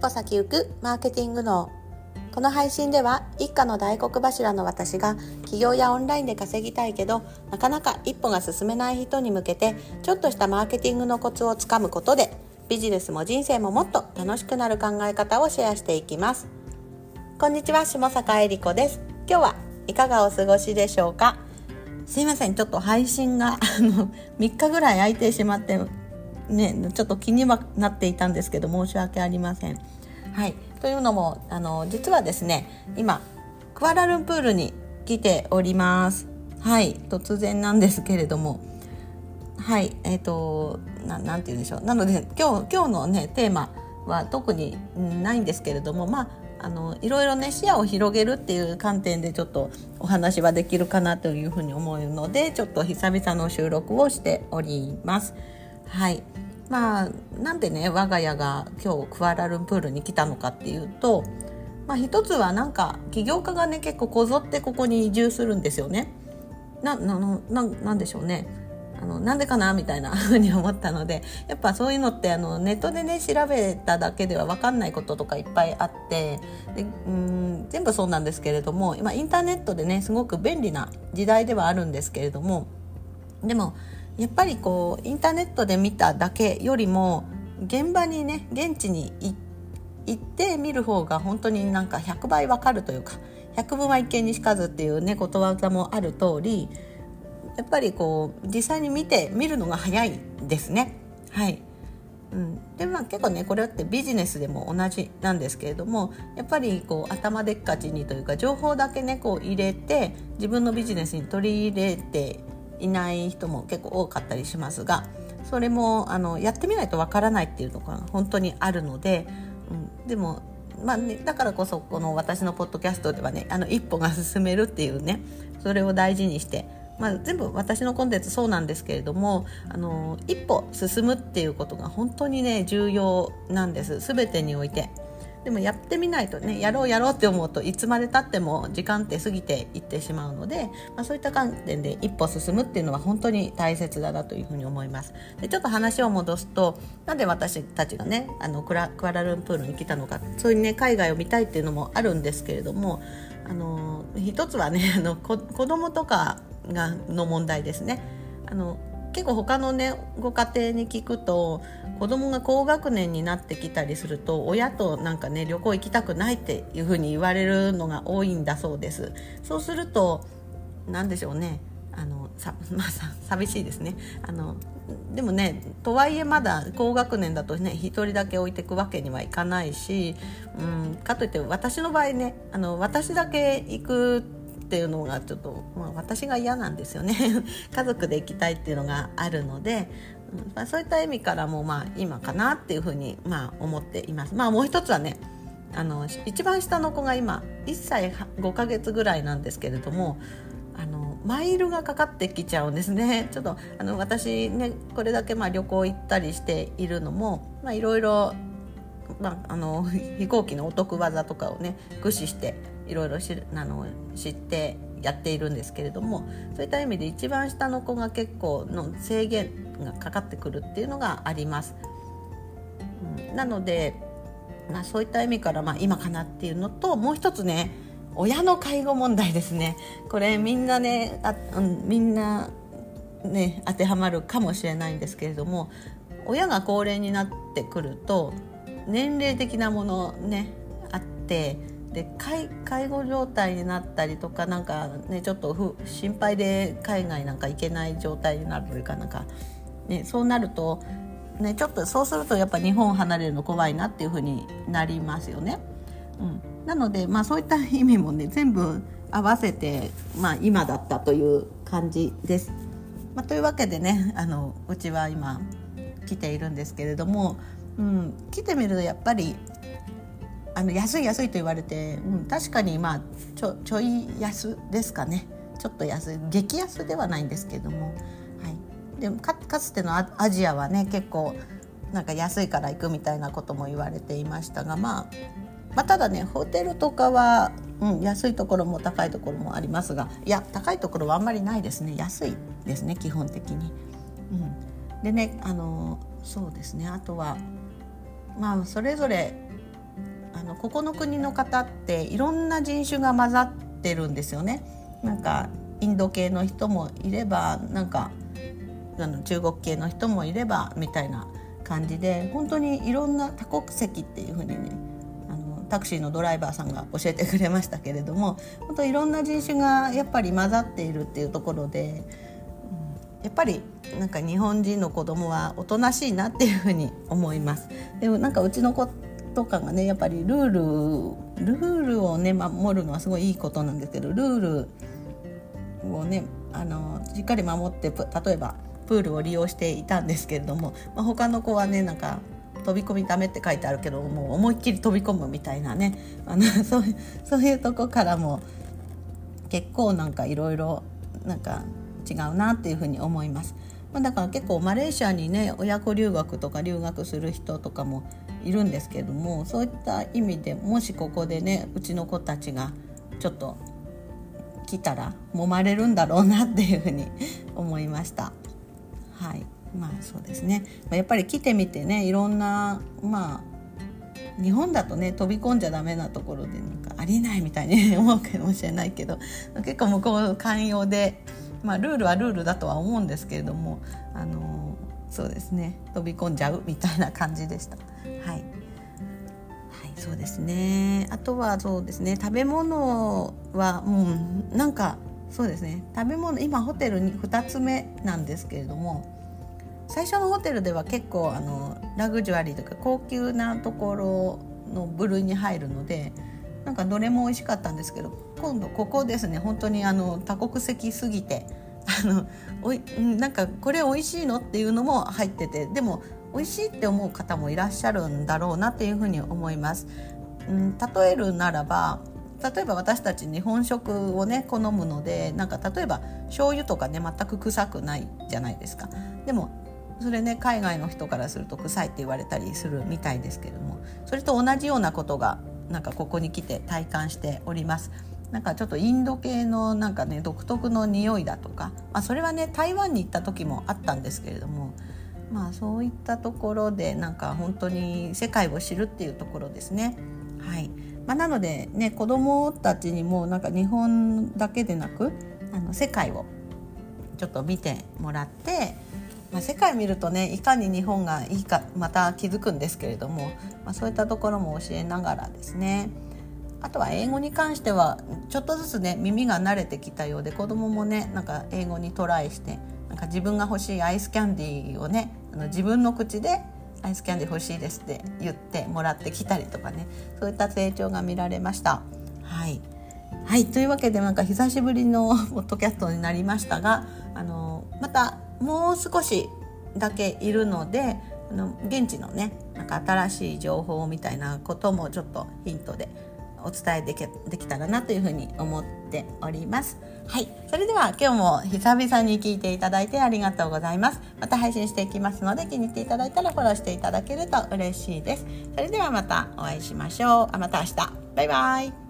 歩先行くマーケティング脳。この配信では一家の大黒柱の私が起業やオンラインで稼ぎたいけどなかなか一歩が進めない人に向けてちょっとしたマーケティングのコツをつかむことでビジネスも人生ももっと楽しくなる考え方をシェアしていきます。こんにちは下坂恵理子です。今日はいかがお過ごしでしょうか？すいませんちょっと配信があの3日ぐらい空いてしまってねちょっと気にはなっていたんですけど申し訳ありません。はい。というのもあの実はですね今クアラルンプールに来ております。はい。突然なんですけれども。はい。えっ、ー、とななんて言うんでしょう。なので今日今日のねテーマは特にないんですけれどもまああのいろいろね視野を広げるっていう観点でちょっとお話はできるかなというふうに思うのでちょっと久々の収録をしております。はいまあなんでね我が家が今日クアラルンプールに来たのかっていうと、まあ、一つはなんか起業家がね結構こぞってここに移住するんですよね。ななななんでしょうねあのなんでかなみたいな ふうに思ったのでやっぱそういうのってあのネットでね調べただけでは分かんないこととかいっぱいあってでうん全部そうなんですけれども今インターネットでねすごく便利な時代ではあるんですけれどもでもやっぱりこうインターネットで見ただけよりも現場にね現地に行って見る方が本当になんか100倍わかるというか百聞は一見にしかずっていうねことわざもある通りやっぱりこう実際に見て見るのが早いですね。はいうん、でまあ結構ねこれってビジネスでも同じなんですけれどもやっぱりこう頭でっかちにというか情報だけねこう入れて自分のビジネスに取り入れていない人も結構多かったりしますがそれもあのやってみないとわからないっていうのが本当にあるので、うん、でもまあね、だからこそこの私のポッドキャストではねあの一歩が進めるっていうねそれを大事にして、まあ、全部私のコンテンツそうなんですけれどもあの一歩進むっていうことが本当にね重要なんです全てにおいて。でもやってみないとねやろうやろうって思うといつまでたっても時間って過ぎていってしまうので、まあ、そういった観点で一歩進むっていうのは本当に大切だなというふうに思います。でちょっと話を戻すとなんで私たちがねあのクラクアラルンプールに来たのかそういうね海外を見たいっていうのもあるんですけれどもあの一つはねあの子供とかがの問題ですね。あの結構他のねご家庭に聞くと子供が高学年になってきたりすると親となんかね旅行行きたくないっていうふうに言われるのが多いんだそうです。そうすると何でしょうね。あのさ、まあ、さ寂しいですね。あのでもねとはいえまだ高学年だとね1人だけ置いていくわけにはいかないし、うん、かといって私の場合ねあの私だけ行くっていうのがちょっと、まあ、私が嫌なんですよね 家族で行きたいっていうのがあるので、まあ、そういった意味からもまあ今かなっていうふうにまあ思っています。まあ、もう一つはねあの一番下の子が今1歳5ヶ月ぐらいなんですけれどもあのマイルがかかってきちゃうんですね ちょっとあの私ねこれだけまあ旅行行ったりしているのもいろいろ 飛行機のお得技とかをね駆使していろいろ知あの知ってやっているんですけれどもそういった意味で一番下の子が結構の制限がかかってくるっていうのがあります。うん、なので、まあ、そういった意味からまあ今かなっていうのともう一つね親の介護問題ですねこれみんなねあ、うん、みんなね当てはまるかもしれないんですけれども親が高齢になってくると年齢的なものねあってで介護状態になったりとかなんかねちょっと心配で海外なんか行けない状態になるというかなんか、ね、そうなると、ね、ちょっとそうするとやっぱ日本を離れるの怖いなっていうふうになりますよね。うん、なので、まあ、そういった意味もね全部合わせて、まあ、今だったという感じです。まあ、というわけでねあのうちは今来ているんですけれども、うん、来てみるとやっぱりあの安い安いと言われて、うん、確かにまあちょちょい安ですかね。ちょっと安い激安ではないんですけども、はい、でかかつてのアジアはね結構なんか安いから行くみたいなことも言われていましたが、まあ、まあただねホテルとかは、うん、安いところも高いところもありますがいや高いところはあんまりないですね。安いですね基本的に。うん、でねあのそうですね。あとはまあそれぞれのここの国の方っていろんな人種が混ざってるんですよね。なんかインド系の人もいればなんかあの中国系の人もいればみたいな感じで本当にいろんな多国籍っていう風にねあのタクシーのドライバーさんが教えてくれましたけれども本当いろんな人種がやっぱり混ざっているっていうところで、うん、やっぱりなんか日本人の子供はおとなしいなっていう風に思います。でもなんかうちの子とかがねやっぱりルールルールをね守るのはすごいいいことなんですけどルールをねあのしっかり守って例えばプールを利用していたんですけれども、まあ、他の子はねなんか飛び込みダメって書いてあるけどもう思いっきり飛び込むみたいなねあの そうそういうとこからも結構なんかいろいろなんか違うなっていうふうに思います。ま、だから結構マレーシアにね親子留学とか留学する人とかもいるんですけどもそういった意味でもしここでねうちの子たちがちょっと来たら揉まれるんだろうなっていうふうに 思いました。はいまあそうですね、やっぱり来てみてねいろんなまあ日本だとね飛び込んじゃダメなところでなんかありえないみたいに 思うかもしれないけど結構向こう寛容で、まあ、ルールはルールだとは思うんですけれどもあのそうですね。飛び込んじゃうみたいな感じでした。はい、はい、そうですね。あとはそうですね。食べ物はうんなんかそうですね。食べ物今ホテルに2つ目なんですけれども最初のホテルでは結構あのラグジュアリーとか高級なところの部類に入るのでなんかどれも美味しかったんですけど今度ここですね。本当にあの多国籍すぎてあのおいなんかこれ美味しいの？っていうのも入っててでも美味しいって思う方もいらっしゃるんだろうなっていうふうに思います。うん、例えるならば例えば私たち日本食をね好むのでなんか例えば醤油とかね全く臭くないじゃないですか。でもそれね海外の人からすると臭いって言われたりするみたいですけどもそれと同じようなことがなんかここに来て体感しております。なんかちょっとインド系のなんかね独特の匂いだとか、まあ、それはね台湾に行った時もあったんですけれどもまあそういったところでなんか本当に世界を知るっていうところですねはい。まあ、なのでね子どもたちにもなんか日本だけでなくあの世界をちょっと見てもらって、まあ、世界見るとねいかに日本がいいかまた気づくんですけれども、まあ、そういったところも教えながらですねあとは英語に関してはちょっとずつね耳が慣れてきたようで子どももねなんか英語にトライしてなんか自分が欲しいアイスキャンディーをねあの自分の口でアイスキャンディー欲しいですって言ってもらってきたりとかねそういった成長が見られました。はいはいというわけでなんか久しぶりのポッドキャストになりましたがあのまたもう少しだけいるのであの現地のねなんか新しい情報みたいなこともちょっとヒントでお伝えできできたらなというふうに思っております。はい。それでは今日も久々に聞いていただいてありがとうございます。また配信していきますので気に入っていただいたらフォローしていただけると嬉しいです。それではまたお会いしましょう。あ、また明日。バイバイ。